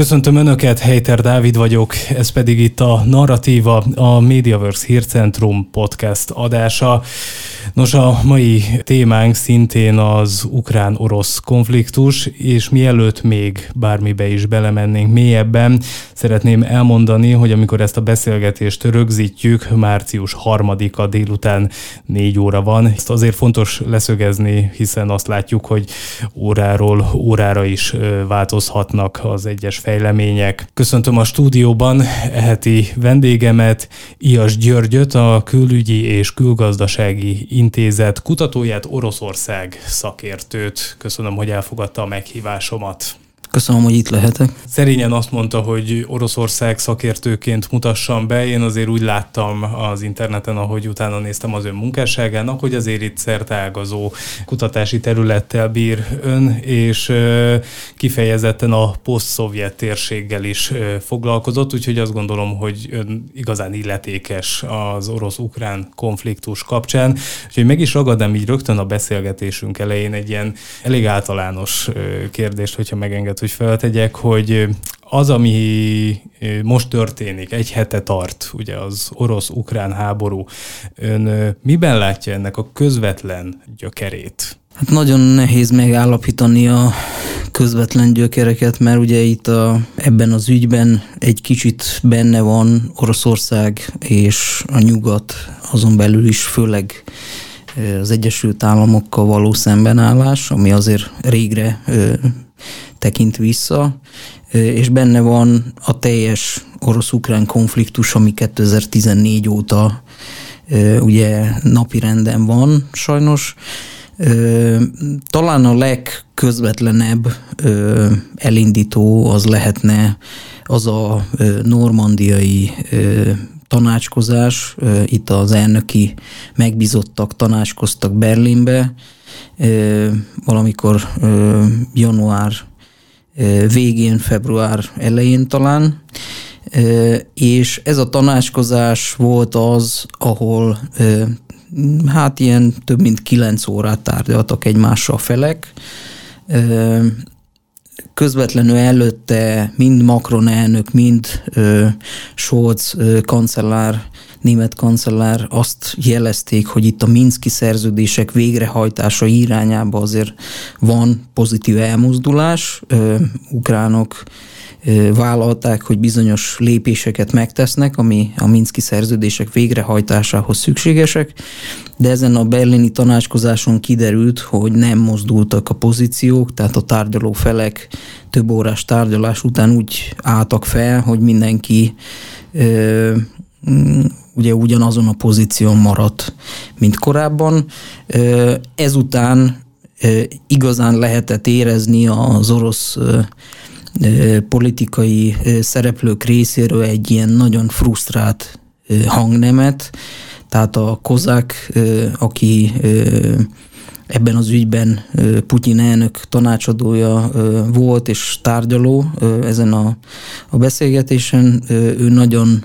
Köszöntöm Önöket, Heiter Dávid vagyok, ez pedig itt a Narratíva, a Mediaverse Hírcentrum podcast adása. Nos, a mai témánk szintén az ukrán-orosz konfliktus, és mielőtt még bármibe is belemennénk mélyebben, szeretném elmondani, hogy amikor ezt a beszélgetést rögzítjük, március harmadika délután négy óra van. Ezt azért fontos leszögezni, hiszen azt látjuk, hogy óráról órára is változhatnak az egyes fejlemények. Köszöntöm a stúdióban eheti vendégemet, Ias Györgyöt, a Külügyi és Külgazdasági Intézet kutatóját, Oroszország szakértőt. Köszönöm, hogy elfogadta a meghívásomat. Köszönöm, hogy itt lehetek. Szerényen azt mondta, hogy Oroszország szakértőként mutassam be. Én azért úgy láttam az interneten, ahogy utána néztem az ön munkásságának, hogy azért itt szertágazó kutatási területtel bír ön, és kifejezetten a poszt-szovjet térséggel is foglalkozott, úgyhogy azt gondolom, hogy ön igazán illetékes az orosz-ukrán konfliktus kapcsán. Úgyhogy meg is ragadnám így rögtön a beszélgetésünk elején egy ilyen elég általános kérdést, hogyha megenged hogy feltegyek, hogy az, ami most történik, egy hete tart, ugye az orosz-ukrán háború, ön miben látja ennek a közvetlen gyökerét? Hát nagyon nehéz megállapítani a közvetlen gyökereket, mert ugye itt a, ebben az ügyben egy kicsit benne van Oroszország és a nyugat, azon belül is főleg az Egyesült Államokkal való szembenállás, ami azért régre tekint vissza, és benne van a teljes orosz-ukrán konfliktus, ami 2014 óta ugye napi renden van sajnos. Talán a legközvetlenebb elindító az lehetne az a normandiai tanácskozás. Itt az elnöki megbizottak tanácskoztak Berlinbe, valamikor január végén, február elején talán, és ez a tanácskozás volt az, ahol hát ilyen több mint kilenc órát tárgyaltak egymással felek. Közvetlenül előtte mind Macron elnök, mind Scholz kancellár német kancellár azt jelezték, hogy itt a Minszki szerződések végrehajtása irányába azért van pozitív elmozdulás. Ukránok vállalták, hogy bizonyos lépéseket megtesznek, ami a Minszki szerződések végrehajtásához szükségesek, de ezen a berlini tanácskozáson kiderült, hogy nem mozdultak a pozíciók, tehát a tárgyaló felek több órás tárgyalás után úgy álltak fel, hogy mindenki ugye ugyanazon a pozíción maradt, mint korábban. Ezután igazán lehetett érezni az orosz politikai szereplők részéről egy ilyen nagyon frusztrált hangnemet, tehát a kozák, aki ebben az ügyben Putyin elnök tanácsadója volt és tárgyaló ezen a, a beszélgetésen, ő nagyon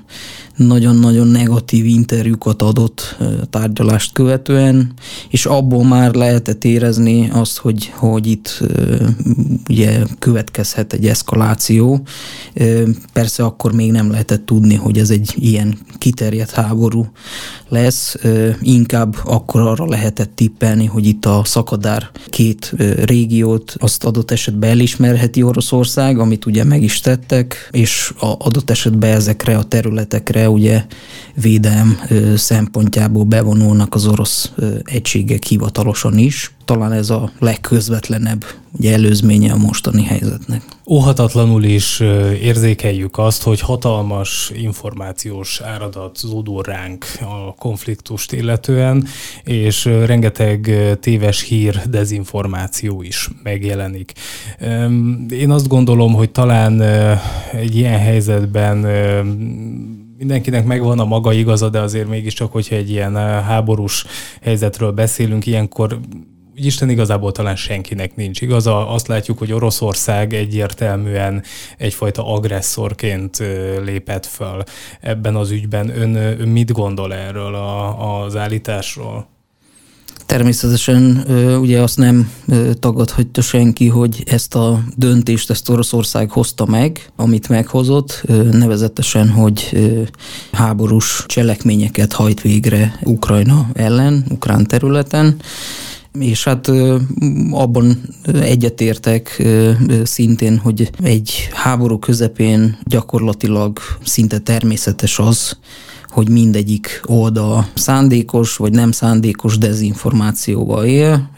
nagyon-nagyon negatív interjúkat adott tárgyalást követően, és abból már lehetett érezni azt, hogy, hogy itt ugye következhet egy eszkaláció. Persze akkor még nem lehetett tudni, hogy ez egy ilyen kiterjedt háború lesz, inkább akkor arra lehetett tippelni, hogy itt a szakadár két régiót azt adott esetben elismerheti Oroszország, amit ugye meg is tettek, és adott esetben ezekre a területekre ugye védelm szempontjából bevonulnak az orosz egységek hivatalosan is. Talán ez a legközvetlenebb ugye, előzménye a mostani helyzetnek. Óhatatlanul is érzékeljük azt, hogy hatalmas információs áradat zúdul ránk a konfliktust illetően, és rengeteg téves hír, dezinformáció is megjelenik. Én azt gondolom, hogy talán egy ilyen helyzetben mindenkinek megvan a maga igaza, de azért mégiscsak, hogyha egy ilyen háborús helyzetről beszélünk, ilyenkor Isten igazából talán senkinek nincs igaza. Azt látjuk, hogy Oroszország egyértelműen egyfajta agresszorként lépett föl ebben az ügyben. Ön, ön mit gondol erről a, az állításról? Természetesen ugye azt nem tagadhatja senki, hogy ezt a döntést ezt Oroszország hozta meg, amit meghozott, nevezetesen, hogy háborús cselekményeket hajt végre Ukrajna ellen, ukrán területen, és hát abban egyetértek szintén, hogy egy háború közepén gyakorlatilag szinte természetes az, hogy mindegyik oldal szándékos vagy nem szándékos dezinformációval él.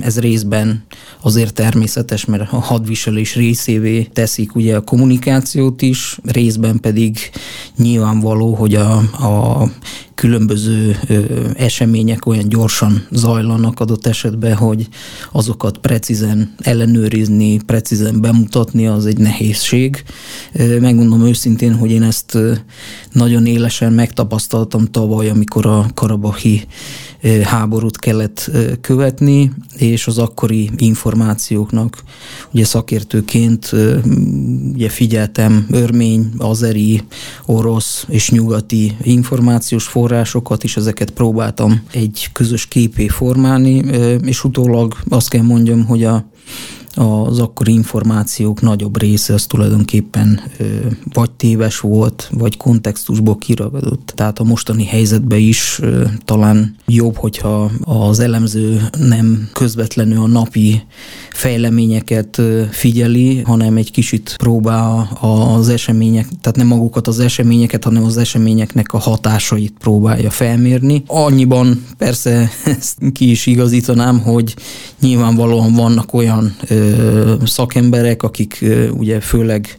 Ez részben azért természetes, mert a hadviselés részévé teszik ugye a kommunikációt is, részben pedig nyilvánvaló, hogy a, a különböző események olyan gyorsan zajlanak adott esetben, hogy azokat precízen ellenőrizni, precízen bemutatni, az egy nehézség. Megmondom őszintén, hogy én ezt nagyon élesen megtapasztaltam tavaly, amikor a karabahi háborút kellett követni, és az akkori információknak ugye szakértőként ugye figyeltem örmény, azeri, orosz és nyugati információs forrásokat, és ezeket próbáltam egy közös képé formálni, és utólag azt kell mondjam, hogy a az akkori információk nagyobb része az tulajdonképpen vagy téves volt, vagy kontextusból kiragadott. Tehát a mostani helyzetben is talán jobb, hogyha az elemző nem közvetlenül a napi fejleményeket figyeli, hanem egy kicsit próbál az események, tehát nem magukat az eseményeket, hanem az eseményeknek a hatásait próbálja felmérni. Annyiban persze ezt ki is igazítanám, hogy nyilvánvalóan vannak olyan szakemberek, akik ugye főleg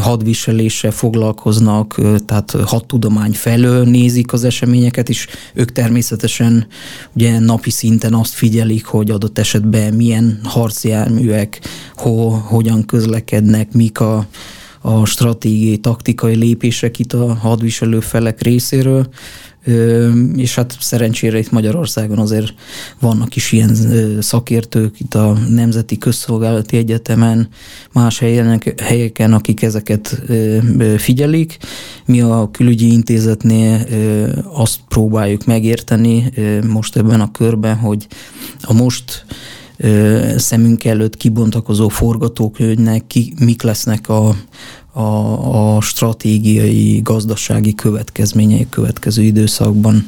hadviseléssel foglalkoznak, tehát hadtudomány felől nézik az eseményeket, és ők természetesen ugye napi szinten azt figyelik, hogy adott esetben milyen harcjárműek, ho, hogyan közlekednek, mik a, a stratégiai, taktikai lépések itt a hadviselő felek részéről, és hát szerencsére itt Magyarországon azért vannak is ilyen szakértők, itt a Nemzeti Közszolgálati Egyetemen, más helyenek, helyeken, akik ezeket figyelik. Mi a külügyi intézetnél azt próbáljuk megérteni most ebben a körben, hogy a most szemünk előtt kibontakozó forgatókönyvnek ki, mik lesznek a, a, a stratégiai, gazdasági következményei következő időszakban.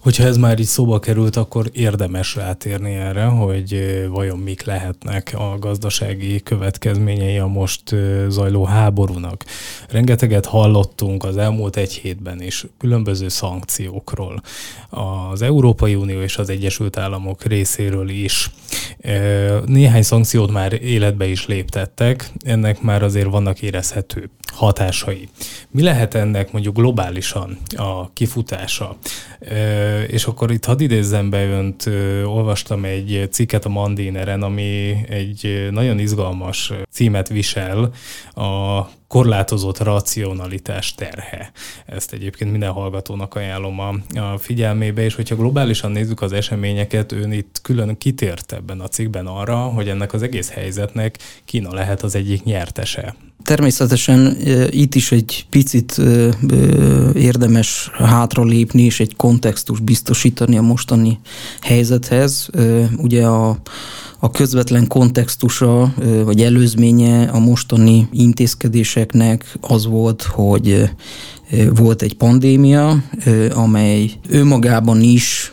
Hogyha ez már így szóba került, akkor érdemes rátérni erre, hogy vajon mik lehetnek a gazdasági következményei a most zajló háborúnak. Rengeteget hallottunk az elmúlt egy hétben is különböző szankciókról. Az Európai Unió és az Egyesült Államok részéről is. Néhány szankciót már életbe is léptettek, ennek már azért vannak érezhető hatásai. Mi lehet ennek mondjuk globálisan a kifutása? És akkor itt hadd idézzem be önt, olvastam egy cikket a Mandineren, ami egy nagyon izgalmas címet visel, a korlátozott racionalitás terhe. Ezt egyébként minden hallgatónak ajánlom a, a figyelmébe, és hogyha globálisan nézzük az eseményeket, ön itt külön kitért ebben a cikkben arra, hogy ennek az egész helyzetnek Kína lehet az egyik nyertese. Természetesen itt is egy picit érdemes hátralépni és egy kontextus biztosítani a mostani helyzethez. Ugye a a közvetlen kontextusa vagy előzménye a mostani intézkedéseknek az volt, hogy volt egy pandémia, amely önmagában is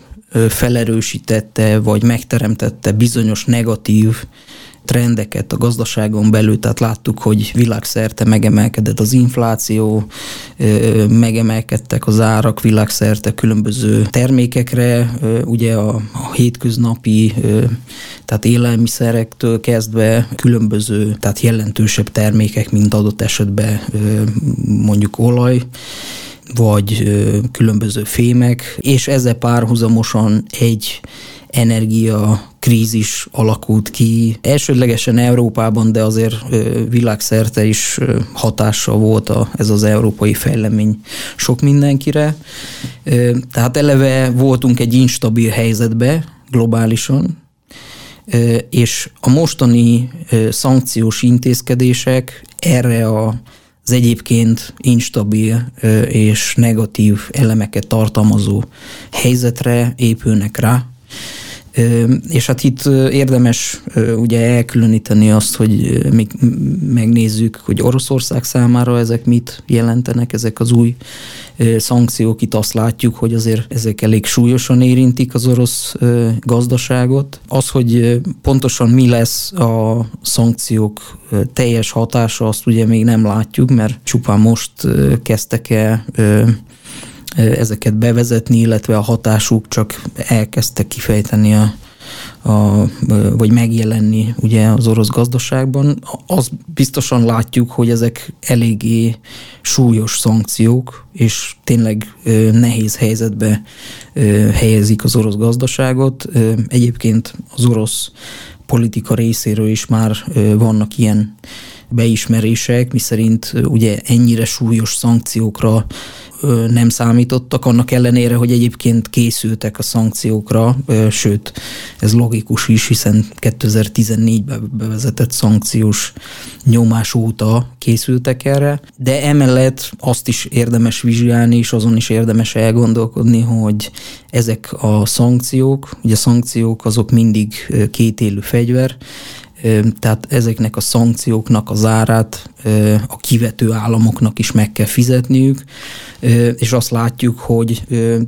felerősítette vagy megteremtette bizonyos negatív trendeket a gazdaságon belül, tehát láttuk, hogy világszerte megemelkedett az infláció, megemelkedtek az árak világszerte különböző termékekre, ugye a, a hétköznapi, tehát élelmiszerektől kezdve különböző, tehát jelentősebb termékek, mint adott esetben mondjuk olaj, vagy különböző fémek, és ezzel párhuzamosan egy energia krízis alakult ki. Elsődlegesen Európában, de azért világszerte is hatása volt a, ez az európai fejlemény sok mindenkire. Tehát eleve voltunk egy instabil helyzetbe globálisan, és a mostani szankciós intézkedések erre a az egyébként instabil és negatív elemeket tartalmazó helyzetre épülnek rá, És hát itt érdemes ugye elkülöníteni azt, hogy még megnézzük, hogy Oroszország számára ezek mit jelentenek, ezek az új szankciók. Itt azt látjuk, hogy azért ezek elég súlyosan érintik az orosz gazdaságot. Az, hogy pontosan mi lesz a szankciók teljes hatása, azt ugye még nem látjuk, mert csupán most kezdtek el ezeket bevezetni, illetve a hatásuk csak elkezdte kifejteni a, a, vagy megjelenni ugye az orosz gazdaságban. Az biztosan látjuk, hogy ezek eléggé súlyos szankciók, és tényleg nehéz helyzetbe helyezik az orosz gazdaságot. Egyébként az orosz politika részéről is már vannak ilyen beismerések, miszerint ugye ennyire súlyos szankciókra nem számítottak, annak ellenére, hogy egyébként készültek a szankciókra, sőt, ez logikus is, hiszen 2014-ben bevezetett szankciós nyomás óta készültek erre, de emellett azt is érdemes vizsgálni, és azon is érdemes elgondolkodni, hogy ezek a szankciók, ugye a szankciók azok mindig kétélű fegyver, tehát ezeknek a szankcióknak az árát a kivető államoknak is meg kell fizetniük, és azt látjuk, hogy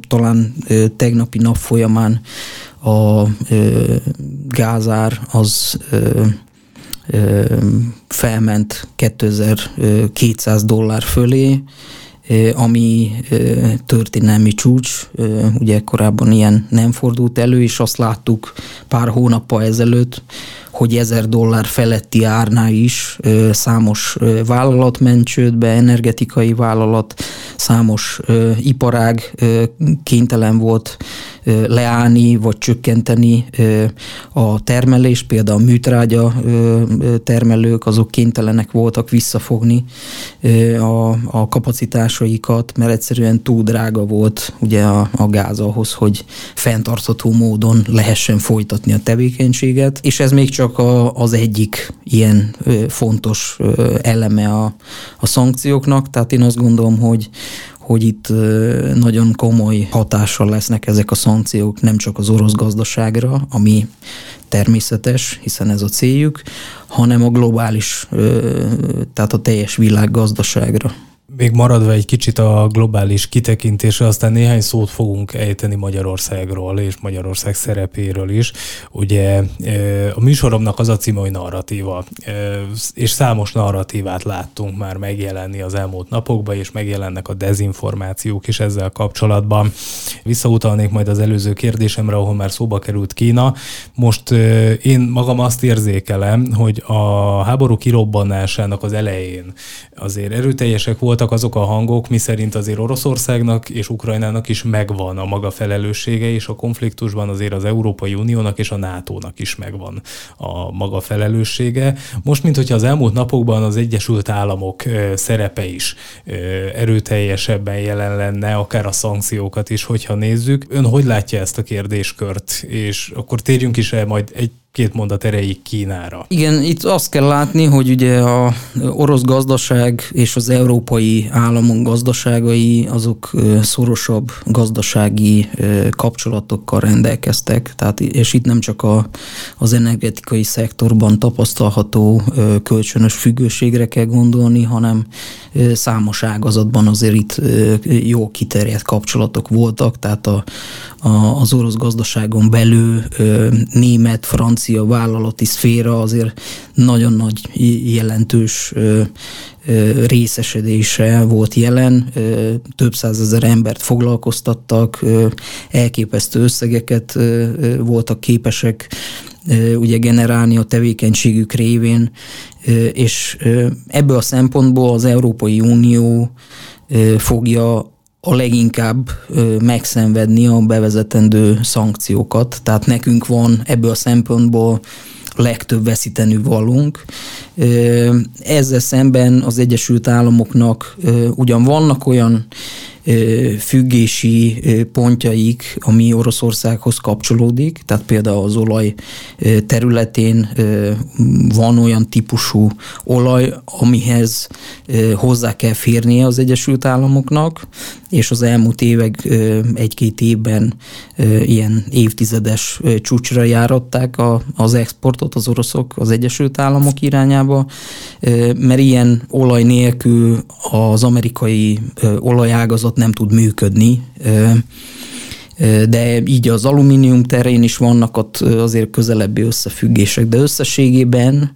talán tegnapi nap folyamán a gázár az felment 2200 dollár fölé, ami történelmi csúcs, ugye korábban ilyen nem fordult elő, és azt láttuk pár hónappal ezelőtt, hogy ezer dollár feletti árnál is számos vállalat ment csődbe, energetikai vállalat, számos iparág kénytelen volt leállni vagy csökkenteni a termelés, például a műtrágya termelők, azok kénytelenek voltak visszafogni a, a kapacitásaikat, mert egyszerűen túl drága volt ugye a, a gáz ahhoz, hogy fenntartható módon lehessen folytatni a tevékenységet, és ez még csak a, az egyik ilyen fontos eleme a, a szankcióknak, tehát én azt gondolom, hogy, hogy itt nagyon komoly hatással lesznek ezek a szankciók nem csak az orosz gazdaságra, ami természetes, hiszen ez a céljuk, hanem a globális, tehát a teljes világ gazdaságra. Még maradva egy kicsit a globális kitekintésre, aztán néhány szót fogunk ejteni Magyarországról és Magyarország szerepéről is. Ugye a műsoromnak az a címe, hogy narratíva, és számos narratívát láttunk már megjelenni az elmúlt napokban, és megjelennek a dezinformációk is ezzel kapcsolatban. Visszautalnék majd az előző kérdésemre, ahol már szóba került Kína. Most én magam azt érzékelem, hogy a háború kirobbanásának az elején azért erőteljesek voltak voltak azok a hangok, miszerint azért Oroszországnak és Ukrajnának is megvan a maga felelőssége, és a konfliktusban azért az Európai Uniónak és a NATO-nak is megvan a maga felelőssége. Most, mint hogyha az elmúlt napokban az Egyesült Államok szerepe is erőteljesebben jelen lenne, akár a szankciókat is, hogyha nézzük. Ön hogy látja ezt a kérdéskört? És akkor térjünk is el majd egy két mondat erejéig Kínára. Igen, itt azt kell látni, hogy ugye a orosz gazdaság és az európai államok gazdaságai azok szorosabb gazdasági kapcsolatokkal rendelkeztek, tehát, és itt nem csak a, az energetikai szektorban tapasztalható kölcsönös függőségre kell gondolni, hanem számos ágazatban azért itt jó kiterjedt kapcsolatok voltak, tehát a, az orosz gazdaságon belül német, francia vállalati szféra azért nagyon nagy jelentős részesedése volt jelen, több százezer embert foglalkoztattak, elképesztő összegeket voltak képesek ugye generálni a tevékenységük révén, és ebből a szempontból az Európai Unió fogja a leginkább megszenvedni a bevezetendő szankciókat. Tehát nekünk van ebből a szempontból legtöbb veszítenű valunk, Ezzel szemben az Egyesült Államoknak ugyan vannak olyan függési pontjaik, ami Oroszországhoz kapcsolódik, tehát például az olaj területén van olyan típusú olaj, amihez hozzá kell férnie az Egyesült Államoknak, és az elmúlt évek egy-két évben ilyen évtizedes csúcsra járatták az exportot az oroszok az Egyesült Államok irányába, mert ilyen olaj nélkül az amerikai olajágazat nem tud működni, de így az alumínium terén is vannak ott azért közelebbi összefüggések, de összességében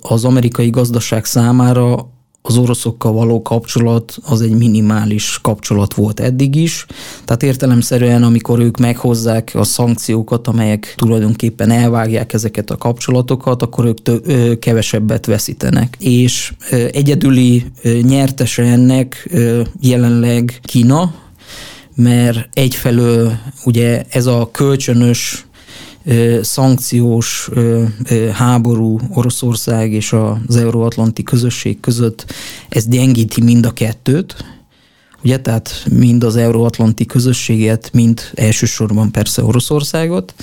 az amerikai gazdaság számára az oroszokkal való kapcsolat az egy minimális kapcsolat volt eddig is. Tehát értelemszerűen, amikor ők meghozzák a szankciókat, amelyek tulajdonképpen elvágják ezeket a kapcsolatokat, akkor ők tő, kevesebbet veszítenek. És egyedüli nyertese ennek jelenleg Kína, mert egyfelől ugye ez a kölcsönös szankciós háború Oroszország és az euróatlanti közösség között, ez gyengíti mind a kettőt, ugye, tehát mind az euróatlanti közösséget, mind elsősorban persze Oroszországot.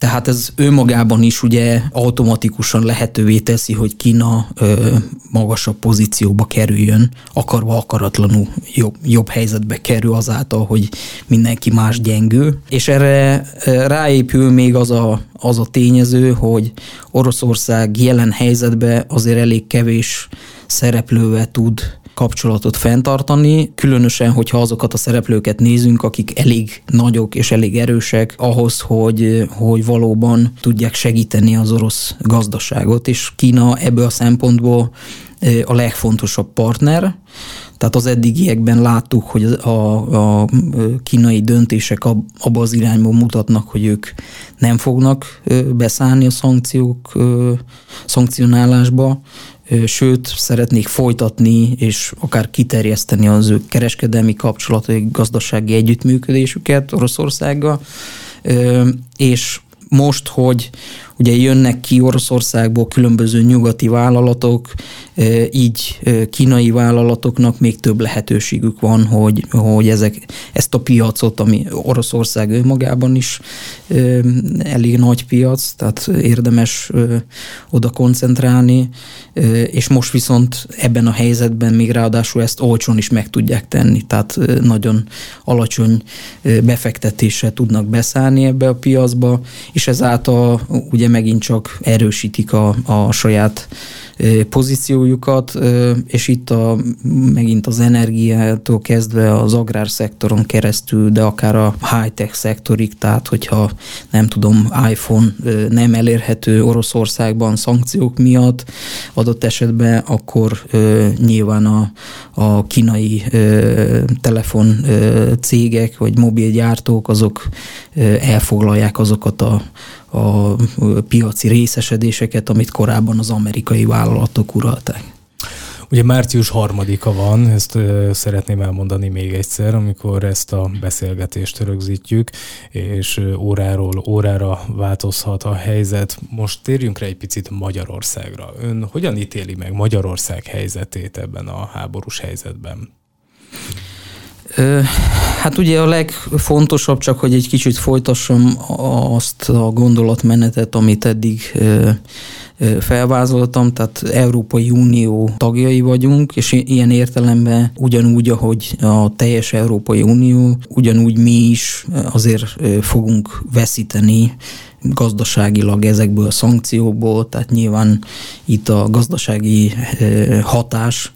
Tehát ez önmagában is ugye automatikusan lehetővé teszi, hogy Kína ö, magasabb pozícióba kerüljön, akarva akaratlanul jobb, jobb helyzetbe kerül azáltal, hogy mindenki más gyengül. És erre ráépül még az a, az a tényező, hogy Oroszország jelen helyzetben azért elég kevés szereplővel tud kapcsolatot fenntartani, különösen, hogyha azokat a szereplőket nézünk, akik elég nagyok és elég erősek ahhoz, hogy, hogy valóban tudják segíteni az orosz gazdaságot, és Kína ebből a szempontból a legfontosabb partner. Tehát az eddigiekben láttuk, hogy a, a kínai döntések abba az irányba mutatnak, hogy ők nem fognak beszállni a szankciók, szankcionálásba, sőt, szeretnék folytatni és akár kiterjeszteni az ő kereskedelmi kapcsolatai, gazdasági együttműködésüket Oroszországgal, és most, hogy ugye jönnek ki Oroszországból különböző nyugati vállalatok, így kínai vállalatoknak még több lehetőségük van, hogy, hogy ezek, ezt a piacot, ami Oroszország önmagában is elég nagy piac, tehát érdemes oda koncentrálni, és most viszont ebben a helyzetben még ráadásul ezt olcsón is meg tudják tenni, tehát nagyon alacsony befektetéssel tudnak beszállni ebbe a piacba, és ezáltal ugye megint csak erősítik a, a saját pozíciójukat, és itt a, megint az energiától kezdve az agrárszektoron keresztül, de akár a high-tech szektorig, tehát hogyha nem tudom, iPhone nem elérhető Oroszországban szankciók miatt, adott esetben akkor nyilván a, a kínai telefon cégek vagy mobilgyártók azok elfoglalják azokat a a piaci részesedéseket, amit korábban az amerikai vállalatok uralták. Ugye március harmadika van, ezt szeretném elmondani még egyszer, amikor ezt a beszélgetést rögzítjük, és óráról órára változhat a helyzet. Most térjünk rá egy picit Magyarországra. Ön hogyan ítéli meg Magyarország helyzetét ebben a háborús helyzetben? Hát ugye a legfontosabb, csak hogy egy kicsit folytassam azt a gondolatmenetet, amit eddig felvázoltam, tehát Európai Unió tagjai vagyunk, és ilyen értelemben ugyanúgy, ahogy a teljes Európai Unió, ugyanúgy mi is azért fogunk veszíteni gazdaságilag ezekből a szankciókból, tehát nyilván itt a gazdasági hatás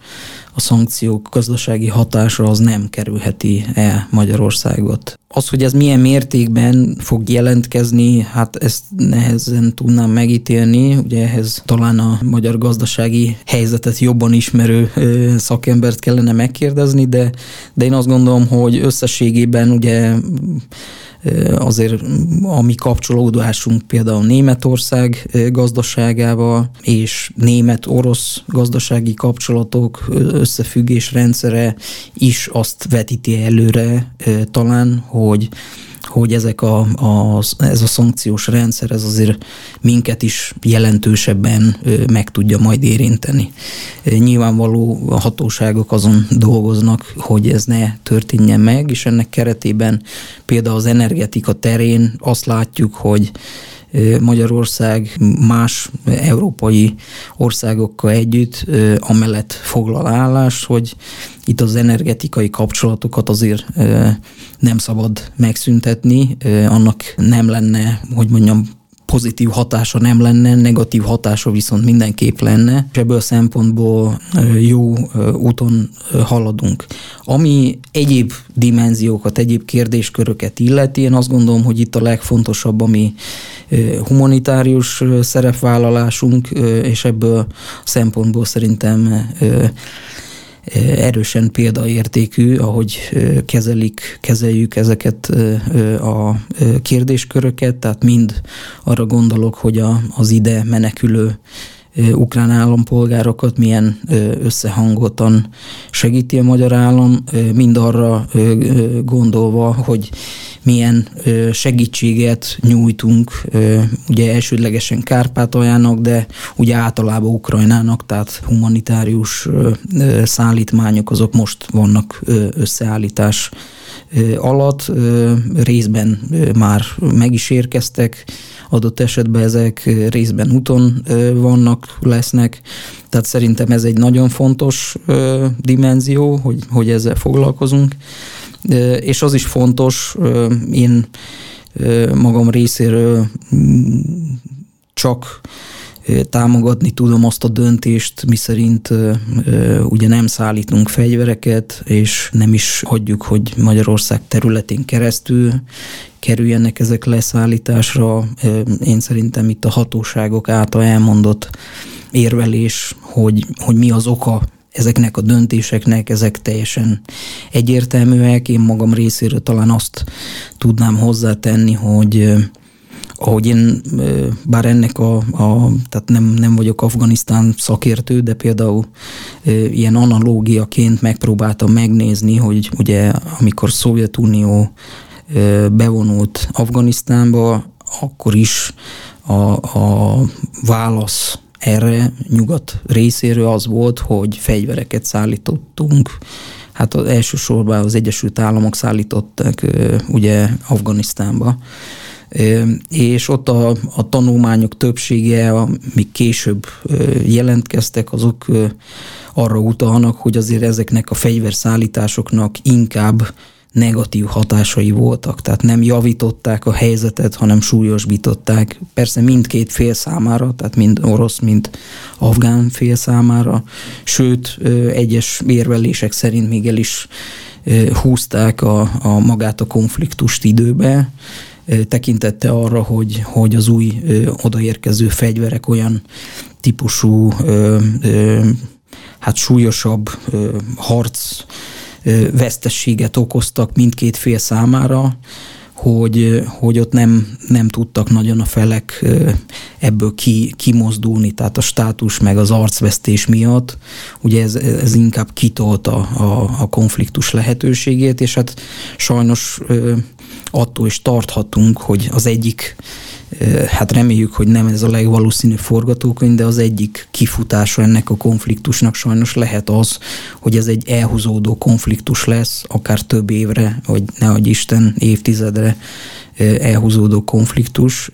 a szankciók gazdasági hatása az nem kerülheti el Magyarországot. Az, hogy ez milyen mértékben fog jelentkezni, hát ezt nehezen tudnám megítélni. Ugye ehhez talán a magyar gazdasági helyzetet jobban ismerő szakembert kellene megkérdezni, de, de én azt gondolom, hogy összességében ugye azért a mi kapcsolódásunk például Németország gazdaságával és német-orosz gazdasági kapcsolatok összefüggés rendszere is azt vetíti előre talán, hogy hogy ezek a, a, ez a szankciós rendszer, ez azért minket is jelentősebben meg tudja majd érinteni. Nyilvánvaló a hatóságok azon dolgoznak, hogy ez ne történjen meg, és ennek keretében például az energetika terén azt látjuk, hogy Magyarország más európai országokkal együtt amellett foglal állást, hogy itt az energetikai kapcsolatokat azért nem szabad megszüntetni, annak nem lenne, hogy mondjam, pozitív hatása nem lenne, negatív hatása viszont mindenképp lenne, és ebből a szempontból jó úton haladunk. Ami egyéb dimenziókat, egyéb kérdésköröket illeti, én azt gondolom, hogy itt a legfontosabb, ami humanitárius szerepvállalásunk, és ebből a szempontból szerintem erősen példaértékű, ahogy kezelik, kezeljük ezeket a kérdésköröket, tehát mind arra gondolok, hogy a, az ide menekülő ukrán állampolgárokat milyen összehangoltan segíti a magyar állam, mind arra gondolva, hogy milyen segítséget nyújtunk, ugye elsődlegesen Kárpátaljának, de ugye általában Ukrajnának, tehát humanitárius szállítmányok azok most vannak összeállítás alatt, részben már meg is érkeztek, adott esetben ezek részben úton vannak, lesznek, tehát szerintem ez egy nagyon fontos dimenzió, hogy, hogy ezzel foglalkozunk, és az is fontos, én magam részéről csak támogatni tudom azt a döntést, miszerint ugye nem szállítunk fegyvereket, és nem is hagyjuk, hogy Magyarország területén keresztül kerüljenek ezek leszállításra. Én szerintem itt a hatóságok által elmondott érvelés, hogy, hogy mi az oka ezeknek a döntéseknek, ezek teljesen egyértelműek. Én magam részéről talán azt tudnám hozzátenni, hogy ahogy én, bár ennek a, a tehát nem, nem vagyok Afganisztán szakértő, de például ilyen analógiaként megpróbáltam megnézni, hogy ugye amikor Szovjetunió bevonult Afganisztánba, akkor is a, a válasz erre nyugat részéről az volt, hogy fegyvereket szállítottunk, hát az elsősorban az Egyesült Államok szállítottak ugye Afganisztánba, és ott a, a tanulmányok többsége, amik később jelentkeztek, azok arra utalnak, hogy azért ezeknek a fegyverszállításoknak inkább negatív hatásai voltak, tehát nem javították a helyzetet, hanem súlyosbították. Persze mindkét fél számára, tehát mind orosz, mind afgán fél számára, sőt, egyes érvelések szerint még el is húzták a, a magát a konfliktust időbe, tekintette arra, hogy, hogy az új odaérkező fegyverek olyan típusú, hát súlyosabb harc vesztességet okoztak mindkét fél számára, hogy, hogy ott nem, nem tudtak nagyon a felek ebből ki, kimozdulni, tehát a státus meg az arcvesztés miatt, ugye ez, ez inkább kitolta a, a konfliktus lehetőségét, és hát sajnos attól is tarthatunk, hogy az egyik hát reméljük, hogy nem ez a legvalószínűbb forgatókönyv, de az egyik kifutása ennek a konfliktusnak sajnos lehet az, hogy ez egy elhúzódó konfliktus lesz, akár több évre, vagy nehogy Isten évtizedre elhúzódó konfliktus,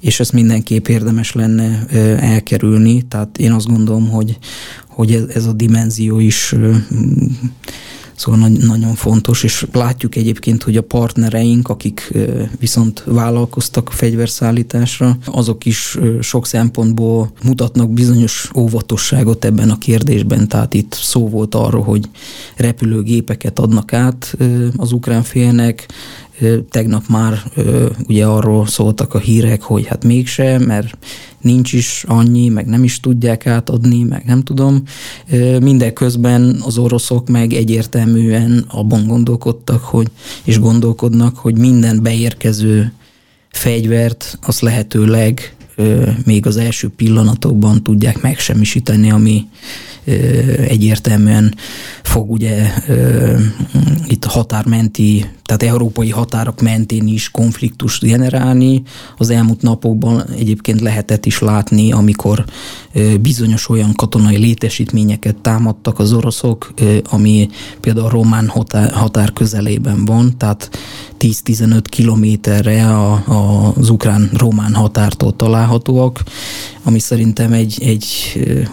és ezt mindenképp érdemes lenne elkerülni. Tehát én azt gondolom, hogy, hogy ez a dimenzió is Szóval nagy, nagyon fontos, és látjuk egyébként, hogy a partnereink, akik viszont vállalkoztak a fegyverszállításra, azok is sok szempontból mutatnak bizonyos óvatosságot ebben a kérdésben. Tehát itt szó volt arról, hogy repülőgépeket adnak át az ukrán félnek, Tegnap már ugye arról szóltak a hírek, hogy hát mégse, mert nincs is annyi, meg nem is tudják átadni, meg nem tudom. Mindeközben az oroszok meg egyértelműen abban gondolkodtak, hogy, és gondolkodnak, hogy minden beérkező fegyvert az lehetőleg még az első pillanatokban tudják megsemmisíteni, ami egyértelműen fog ugye itt határmenti, tehát európai határok mentén is konfliktust generálni. Az elmúlt napokban egyébként lehetett is látni, amikor bizonyos olyan katonai létesítményeket támadtak az oroszok, ami például a román határ közelében van, tehát 10-15 kilométerre az ukrán-román határtól találhatóak, ami szerintem egy, egy,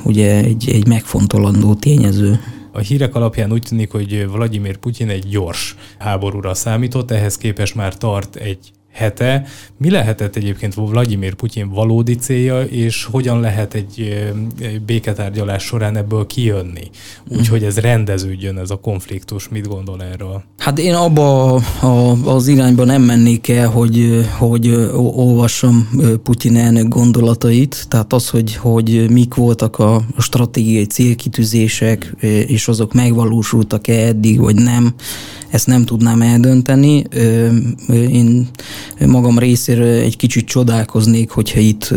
ugye egy, egy megfontolandó tényező. A hírek alapján úgy tűnik, hogy Vladimir Putyin egy gyors háborúra számított, ehhez képest már tart egy hete. Mi lehetett egyébként Vladimir Putyin valódi célja, és hogyan lehet egy béketárgyalás során ebből kijönni? Úgyhogy ez rendeződjön, ez a konfliktus. Mit gondol erről? Hát én abba a, az irányba nem mennék el, hogy, hogy olvassam Putyin elnök gondolatait, tehát az, hogy, hogy mik voltak a stratégiai célkitűzések, és azok megvalósultak-e eddig, vagy nem, ezt nem tudnám eldönteni. Én magam részéről egy kicsit csodálkoznék, hogyha itt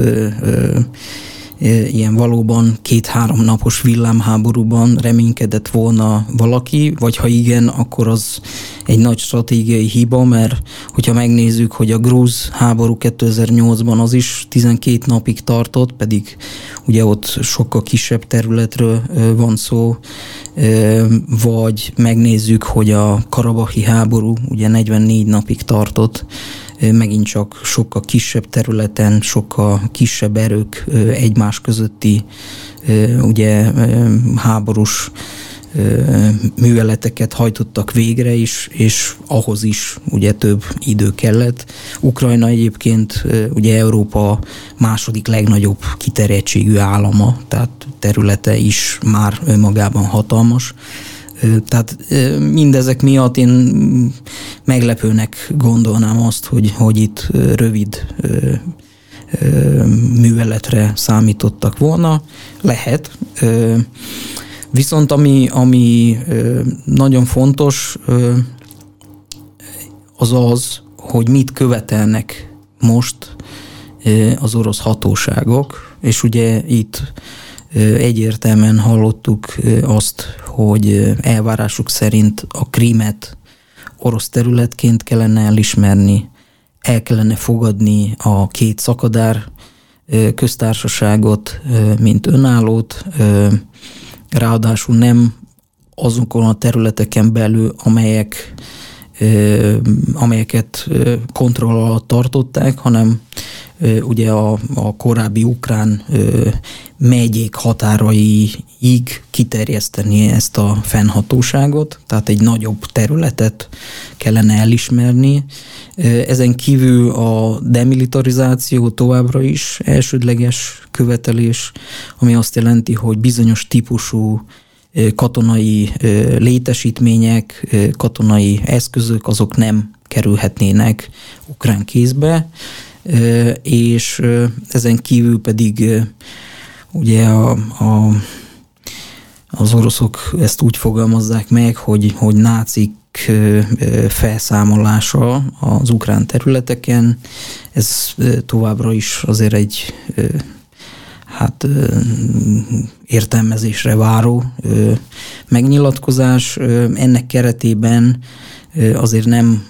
ilyen valóban két-három napos villámháborúban reménykedett volna valaki, vagy ha igen, akkor az egy nagy stratégiai hiba, mert hogyha megnézzük, hogy a grúz háború 2008-ban az is 12 napig tartott, pedig ugye ott sokkal kisebb területről van szó, vagy megnézzük, hogy a karabahi háború ugye 44 napig tartott, megint csak sokkal kisebb területen, sokkal kisebb erők egymás közötti ugye háborús műveleteket hajtottak végre is, és ahhoz is ugye több idő kellett. Ukrajna egyébként ugye Európa második legnagyobb kiterjedtségű állama, tehát területe is már önmagában hatalmas. Tehát mindezek miatt én meglepőnek gondolnám azt, hogy, hogy itt rövid műveletre számítottak volna. Lehet. Viszont ami, ami nagyon fontos, az az, hogy mit követelnek most az orosz hatóságok, és ugye itt egyértelműen hallottuk azt, hogy elvárásuk szerint a krímet orosz területként kellene elismerni, el kellene fogadni a két szakadár köztársaságot, mint önállót, ráadásul nem azokon a területeken belül, amelyek amelyeket kontroll alatt tartották, hanem ugye a, a korábbi ukrán megyék határaiig kiterjeszteni ezt a fennhatóságot, tehát egy nagyobb területet kellene elismerni. Ezen kívül a demilitarizáció továbbra is elsődleges követelés, ami azt jelenti, hogy bizonyos típusú katonai létesítmények, katonai eszközök, azok nem kerülhetnének ukrán kézbe, és ezen kívül pedig ugye a, a, az oroszok ezt úgy fogalmazzák meg, hogy, hogy nácik felszámolása az ukrán területeken, ez továbbra is azért egy hát értelmezésre váró megnyilatkozás. Ennek keretében azért nem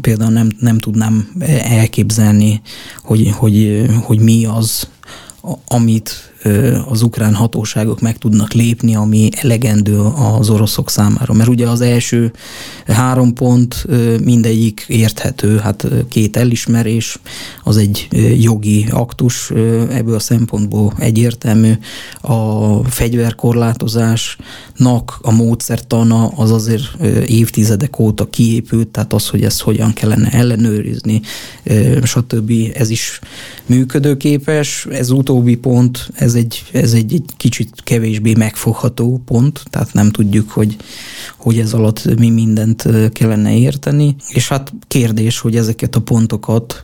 például nem, nem tudnám elképzelni, hogy, hogy, hogy mi az, amit az ukrán hatóságok meg tudnak lépni, ami elegendő az oroszok számára. Mert ugye az első három pont mindegyik érthető, hát két elismerés, az egy jogi aktus, ebből a szempontból egyértelmű. A fegyverkorlátozásnak a módszertana az azért évtizedek óta kiépült, tehát az, hogy ezt hogyan kellene ellenőrizni, stb. ez is működőképes. Ez utóbbi pont, ez ez egy, ez egy, egy kicsit kevésbé megfogható pont, tehát nem tudjuk, hogy, hogy ez alatt mi mindent kellene érteni, és hát kérdés, hogy ezeket a pontokat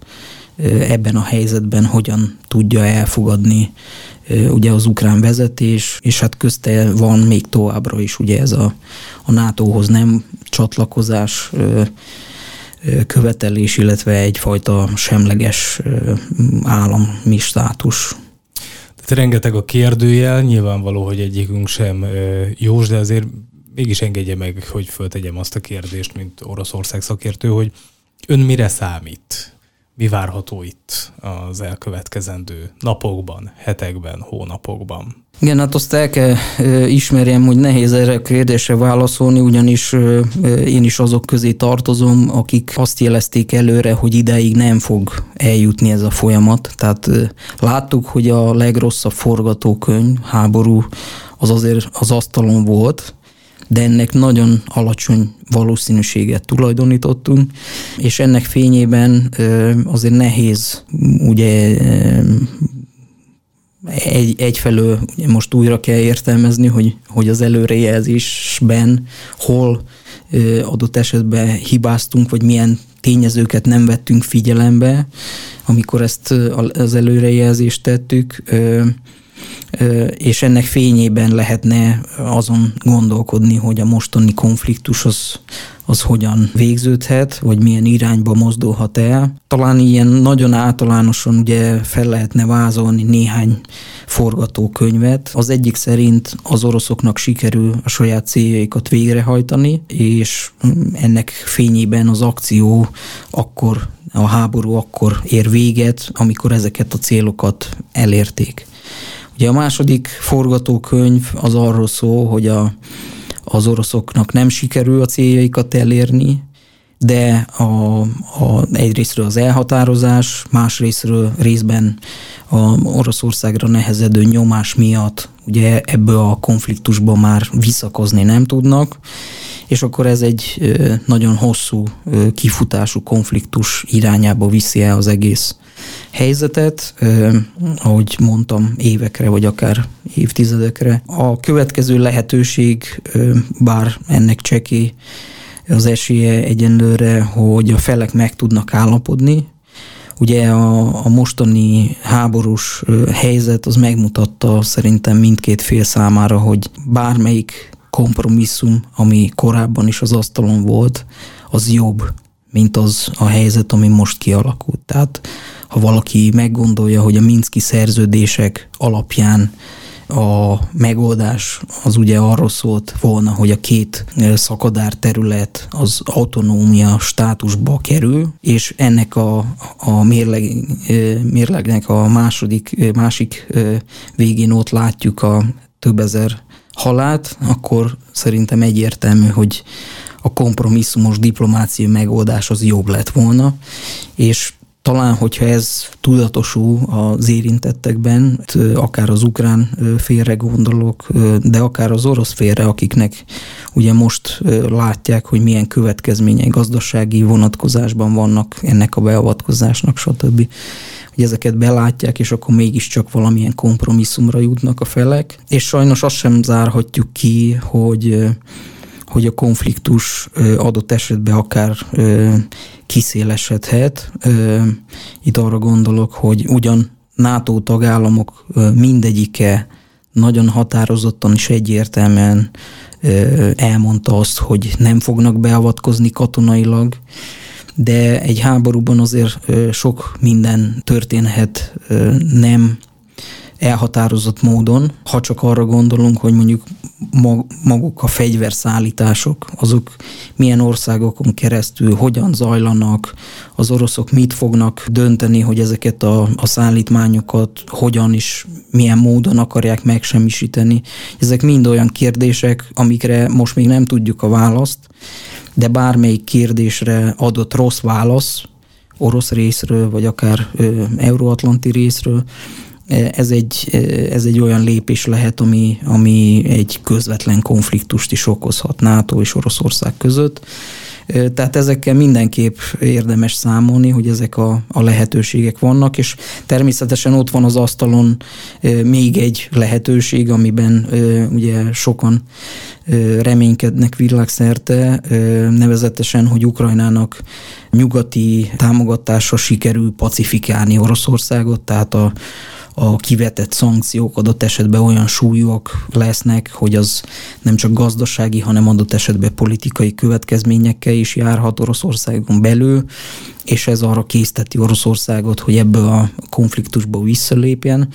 ebben a helyzetben hogyan tudja elfogadni ugye az ukrán vezetés, és hát közte van még továbbra is ugye ez a, a NATO-hoz nem csatlakozás követelés, illetve egyfajta semleges állami státus. Rengeteg a kérdőjel, nyilvánvaló, hogy egyikünk sem jós, de azért mégis engedje meg, hogy föltegyem azt a kérdést, mint Oroszország szakértő, hogy ön mire számít? Mi várható itt az elkövetkezendő napokban, hetekben, hónapokban? Igen, hát azt el kell ismerjem, hogy nehéz erre a kérdésre válaszolni, ugyanis én is azok közé tartozom, akik azt jelezték előre, hogy ideig nem fog eljutni ez a folyamat. Tehát láttuk, hogy a legrosszabb forgatókönyv, háború, az azért az asztalon volt, de ennek nagyon alacsony valószínűséget tulajdonítottunk, és ennek fényében azért nehéz ugye egy, egyfelől most újra kell értelmezni, hogy, hogy az előrejelzésben hol adott esetben hibáztunk, vagy milyen tényezőket nem vettünk figyelembe, amikor ezt az előrejelzést tettük és ennek fényében lehetne azon gondolkodni, hogy a mostani konfliktus az, az hogyan végződhet, vagy milyen irányba mozdulhat el. Talán ilyen nagyon általánosan ugye fel lehetne vázolni néhány forgatókönyvet. Az egyik szerint az oroszoknak sikerül a saját céljaikat végrehajtani, és ennek fényében az akció akkor, a háború akkor ér véget, amikor ezeket a célokat elérték. Ugye a második forgatókönyv az arról szól, hogy a, az oroszoknak nem sikerül a céljaikat elérni, de a, a, egyrésztről az elhatározás, másrésztről részben a Oroszországra nehezedő nyomás miatt ugye ebből a konfliktusban már visszakozni nem tudnak, és akkor ez egy nagyon hosszú kifutású konfliktus irányába viszi el az egész helyzetet, ahogy mondtam, évekre vagy akár évtizedekre. A következő lehetőség, bár ennek cseki az esélye egyenlőre, hogy a felek meg tudnak állapodni, Ugye a, a mostani háborús helyzet az megmutatta szerintem mindkét fél számára, hogy bármelyik kompromisszum, ami korábban is az asztalon volt, az jobb, mint az a helyzet, ami most kialakult. Tehát ha valaki meggondolja, hogy a Minszki szerződések alapján a megoldás az ugye arról szólt volna, hogy a két szakadár terület az autonómia státusba kerül, és ennek a, a mérleg, mérlegnek a második, másik végén ott látjuk a több ezer halált, akkor szerintem egyértelmű, hogy a kompromisszumos diplomáciai megoldás az jobb lett volna, és talán, hogyha ez tudatosul az érintettekben, akár az ukrán félre gondolok, de akár az orosz félre, akiknek ugye most látják, hogy milyen következményei gazdasági vonatkozásban vannak ennek a beavatkozásnak, stb. Hogy ezeket belátják, és akkor mégiscsak valamilyen kompromisszumra jutnak a felek. És sajnos azt sem zárhatjuk ki, hogy hogy a konfliktus adott esetben akár kiszélesedhet. Itt arra gondolok, hogy ugyan NATO tagállamok mindegyike nagyon határozottan és egyértelműen elmondta azt, hogy nem fognak beavatkozni katonailag, de egy háborúban azért sok minden történhet nem elhatározott módon, ha csak arra gondolunk, hogy mondjuk maguk a fegyverszállítások, azok milyen országokon keresztül, hogyan zajlanak, az oroszok mit fognak dönteni, hogy ezeket a, a szállítmányokat hogyan is, milyen módon akarják megsemmisíteni. Ezek mind olyan kérdések, amikre most még nem tudjuk a választ, de bármelyik kérdésre adott rossz válasz, orosz részről, vagy akár euróatlanti részről, ez egy, ez egy olyan lépés lehet, ami, ami egy közvetlen konfliktust is okozhat NATO és Oroszország között. Tehát ezekkel mindenképp érdemes számolni, hogy ezek a, a lehetőségek vannak, és természetesen ott van az asztalon még egy lehetőség, amiben ugye sokan reménykednek világszerte, nevezetesen, hogy Ukrajnának nyugati támogatása sikerül pacifikálni Oroszországot, tehát a, a kivetett szankciók adott esetben olyan súlyúak lesznek, hogy az nem csak gazdasági, hanem adott esetben politikai következményekkel is járhat Oroszországon belül, és ez arra készteti Oroszországot, hogy ebből a konfliktusból visszalépjen,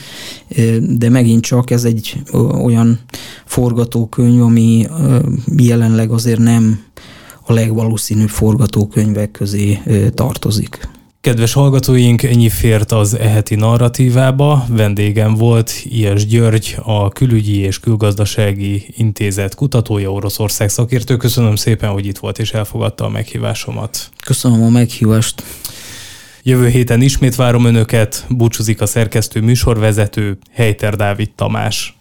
de megint csak ez egy olyan forgatókönyv, ami jelenleg azért nem a legvalószínűbb forgatókönyvek közé tartozik. Kedves hallgatóink, ennyi fért az eheti narratívába. Vendégem volt Ilyes György, a Külügyi és Külgazdasági Intézet kutatója, Oroszország szakértő. Köszönöm szépen, hogy itt volt és elfogadta a meghívásomat. Köszönöm a meghívást. Jövő héten ismét várom Önöket, búcsúzik a szerkesztő műsorvezető, Helyter Dávid Tamás.